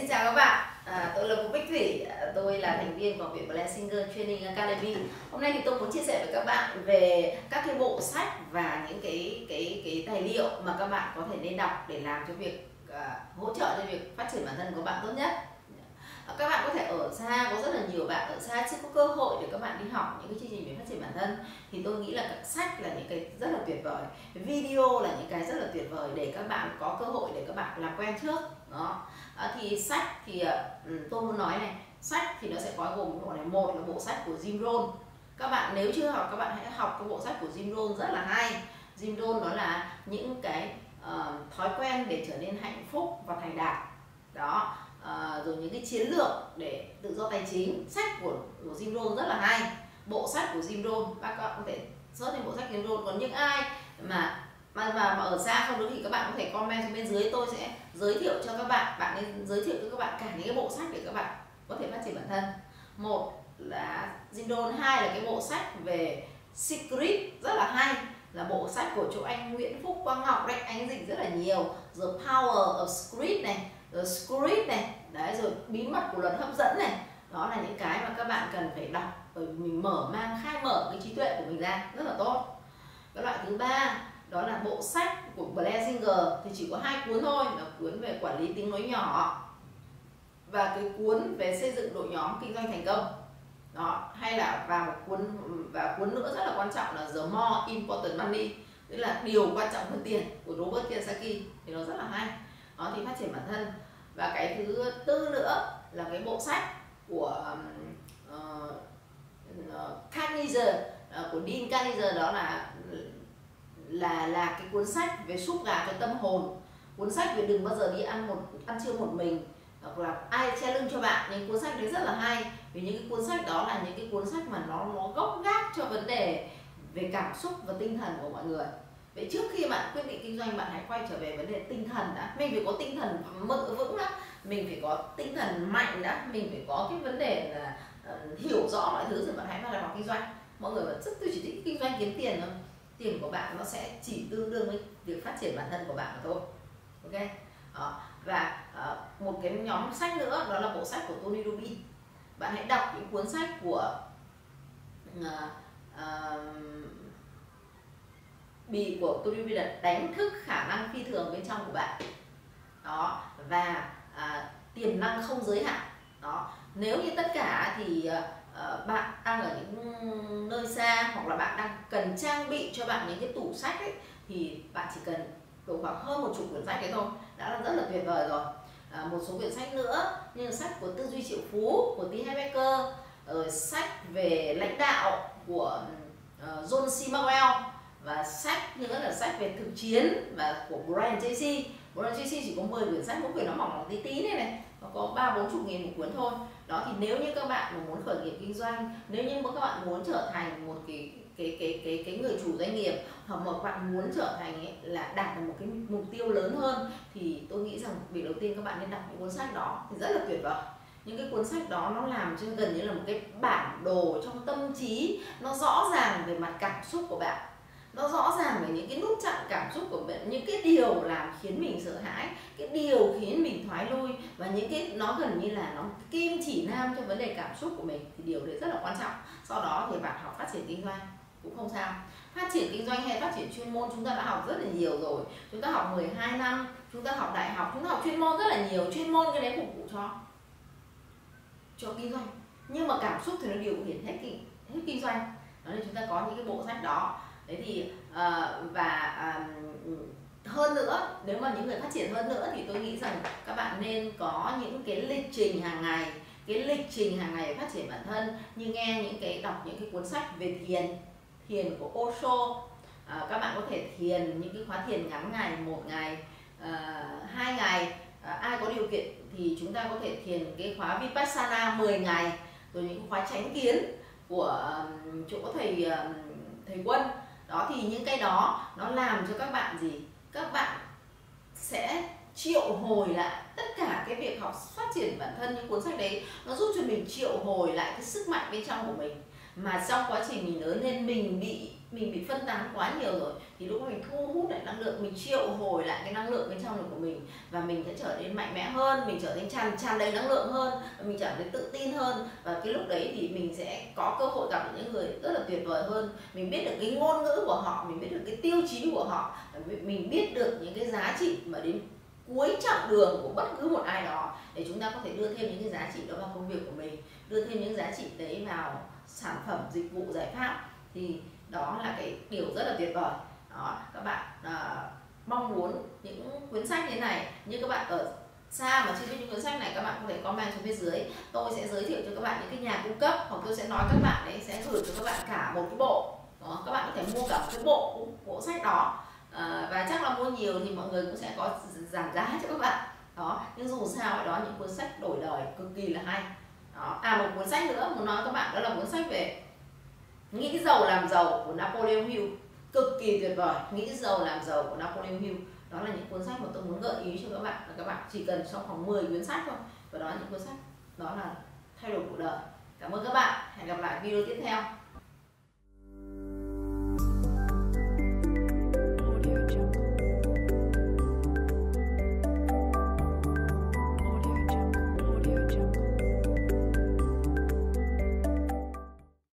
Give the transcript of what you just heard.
Xin chào các bạn, à, tôi là Vũ Bích Thủy, à, tôi là thành viên của Viện Blessinger Training Academy. Hôm nay thì tôi muốn chia sẻ với các bạn về các cái bộ sách và những cái cái cái tài liệu mà các bạn có thể nên đọc để làm cho việc à, hỗ trợ cho việc phát triển bản thân của bạn tốt nhất. Ờ, các bạn có thể ở xa, có rất là nhiều bạn ở xa chưa có cơ hội để các bạn đi học những cái chương trình về phát triển bản thân. Thì tôi nghĩ là các sách là những cái rất là tuyệt vời, video là những cái rất là tuyệt vời để các bạn có cơ hội để các bạn làm quen trước. Đó. À, thì sách thì ờ, ừ, tôi muốn nói này sách thì nó sẽ có gồm bộ này. Một là bộ sách của Jim Rohn. Các bạn nếu chưa học các bạn hãy học cái bộ sách của Jim Rohn rất là hay. Jim Rohn đó là những cái uh, thói quen để trở nên hạnh phúc và thành đạt. Đó Ờ, rồi những cái chiến lược để tự do tài chính. Sách của, của Jim Rohn rất là hay. Bộ sách của Jim Rohn các bạn có thể search trên bộ sách Jim Rohn. Còn những ai mà mà, mà, mà ở xa không được thì các bạn có thể comment xuống bên dưới. Tôi sẽ giới thiệu cho các bạn bạn nên giới thiệu cho các bạn cả những cái bộ sách để các bạn có thể phát triển bản thân. Một là Jim Rohn hai là cái bộ sách về Secret rất là hay. Là bộ sách của chỗ anh Nguyễn Phúc Quang Ngọc đấy anh dịch rất là nhiều. The Power of Script này rồi Script này. Đấy, rồi bí mật của luật hấp dẫn này. Đó là những cái mà các bạn cần phải đọc. Bởi mình mở mang, khai mở cái trí tuệ của mình ra. Rất là tốt. Cái loại thứ ba, đó là bộ sách của Blazinger thì chỉ có hai cuốn thôi. Là cuốn về quản lý tiếng nói nhỏ và cái cuốn về xây dựng đội nhóm kinh doanh thành công. Đó, hay là vào một cuốn và cuốn nữa rất là quan trọng là The More Important Money. Tức là điều quan trọng hơn tiền của Robert Kiyosaki. Thì nó rất là hay đó thì phát triển bản thân. Và cái thứ tư nữa là cái bộ sách của uh, Carnegie uh, của Dean Carnegie đó là là là cái cuốn sách về súp gà cho tâm hồn. Cuốn sách về đừng bao giờ đi ăn một ăn trưa một mình hoặc là ai che lưng cho bạn. Những cuốn sách đấy rất là hay vì những cái cuốn sách đó là những cái cuốn sách mà nó nó gốc gác cho vấn đề về cảm xúc và tinh thần của mọi người vậy trước khi bạn quyết định kinh doanh bạn hãy quay trở về vấn đề tinh thần đã. Mình phải có tinh thần mự vững đã. Mình phải có tinh thần mạnh đã. Mình phải có cái vấn đề là uh, hiểu rõ mọi thứ rồi bạn hãy vào làm kinh doanh. Mọi người vẫn rất tôi chỉ thích kinh doanh kiếm tiền thôi. Tiền của bạn nó sẽ chỉ tương đương với việc phát triển bản thân của bạn mà thôi. Ok? Đó. và uh, một cái nhóm sách nữa đó là bộ sách của Tony Robbins. Bạn hãy đọc những cuốn sách của uh, uh, bị của Tony đánh thức khả năng phi thường bên trong của bạn đó và à, tiềm năng không giới hạn đó nếu như tất cả thì uh, bạn đang ở những nơi xa hoặc là bạn đang cần trang bị cho bạn những cái tủ sách ấy, thì bạn chỉ cần độ khoảng hơn một chục quyển sách đấy thôi đã là rất là tuyệt vời rồi à, một số quyển sách nữa như sách của tư duy triệu phú của T. Becker rồi sách về lãnh đạo của uh, John C. Maxwell và sách nữa là sách về thực chiến và của Brian Tracy Brian Tracy chỉ có 10 quyển sách mỗi quyển nó mỏng mỏng tí tí này này nó có ba bốn chục nghìn một cuốn thôi. Đó thì nếu như các bạn mà muốn khởi nghiệp kinh doanh nếu như các bạn muốn trở thành một cái cái cái cái cái người chủ doanh nghiệp hoặc mà các bạn muốn trở thành ấy, là đạt được một cái mục tiêu lớn hơn thì tôi nghĩ rằng việc đầu tiên các bạn nên đọc những cuốn sách đó thì rất là tuyệt vời. Những cái cuốn sách đó nó làm cho gần như là một cái bản đồ trong tâm trí nó rõ ràng về mặt cảm xúc của bạn nó rõ ràng về những cái nút chặn cảm xúc của mình, những cái điều làm khiến mình sợ hãi, cái điều khiến mình thoái lui và những cái, nó gần như là nó kim chỉ nam cho vấn đề cảm xúc của mình thì điều đấy rất là quan trọng. Sau đó thì bạn học phát triển kinh doanh, cũng không sao. Phát triển kinh doanh hay phát triển chuyên môn chúng ta đã học rất là nhiều rồi. Chúng ta học 12 năm, chúng ta học đại học, chúng ta học chuyên môn rất là nhiều, chuyên môn cái đấy phục vụ cho cho kinh doanh. Nhưng mà cảm xúc thì nó điều khiển hết kinh hết kinh doanh. Đó nên chúng ta có những cái bộ sách đó thế thì uh, và uh, hơn nữa nếu mà những người phát triển hơn nữa thì tôi nghĩ rằng các bạn nên có những cái lịch trình hàng ngày cái lịch trình hàng ngày để phát triển bản thân. Như nghe những cái đọc những cái cuốn sách về thiền thiền của Osho à, các bạn có thể thiền những cái khóa thiền ngắn ngày một ngày à, hai ngày. À, ai có điều kiện thì chúng ta có thể thiền cái khóa vipassana 10 ngày rồi những khóa tránh kiến của chỗ thầy thầy quân đó, thì những cái đó nó làm cho các bạn gì? Các bạn sẽ triệu hồi lại tất cả cái việc học phát triển bản thân những cuốn sách đấy. Nó giúp cho mình triệu hồi lại cái sức mạnh bên trong của mình mà trong quá trình mình lớn lên, mình bị mình bị phân tán quá nhiều rồi, thì lúc mình thu hút lại năng lượng, mình triệu hồi lại cái năng lượng bên trong của mình. Và mình sẽ trở nên mạnh mẽ hơn, mình trở nên tràn tràn đầy năng lượng hơn, và mình trở nên tự tin hơn. Và cái lúc đấy thì mình sẽ có cơ hội gặp những người rất là tuyệt vời hơn. Mình biết được cái ngôn ngữ của họ, mình biết được cái tiêu chí của họ mình biết được những cái giá trị mà đến cuối chặng đường của bất cứ một ai đó, để chúng ta có thể đưa thêm những cái giá trị đó vào công việc của mình, đưa thêm những giá trị đấy vào sản phẩm dịch vụ giải pháp thì đó là cái điều rất là tuyệt vời. Đó các bạn à, mong muốn những cuốn sách như này như các bạn ở xa mà chưa biết những cuốn sách này các bạn có thể comment xuống phía dưới. Tôi sẽ giới thiệu cho các bạn những cái nhà cung cấp hoặc tôi sẽ nói các bạn đấy sẽ gửi cho các bạn cả một cái bộ. Đó, các bạn có thể mua cả một cái bộ bộ sách đó. À, và chắc là mua nhiều thì mọi người cũng sẽ có giảm giá cho các bạn. Đó nhưng dù sao ở đó những cuốn sách đổi đời cực kỳ là hay đó. à một cuốn sách nữa, muốn nói với các bạn đó là cuốn sách về nghĩ giàu làm giàu của Napoleon Hill. Cực kỳ tuyệt vời. Nghĩ giàu làm giàu của Napoleon Hill. Đó là những cuốn sách mà tôi muốn gợi ý cho các bạn. Là các bạn chỉ cần trong khoảng 10 cuốn sách thôi. Và đó là những cuốn sách, đó là thay đổi cuộc đời. Cảm ơn các bạn. Hẹn gặp lại video tiếp theo.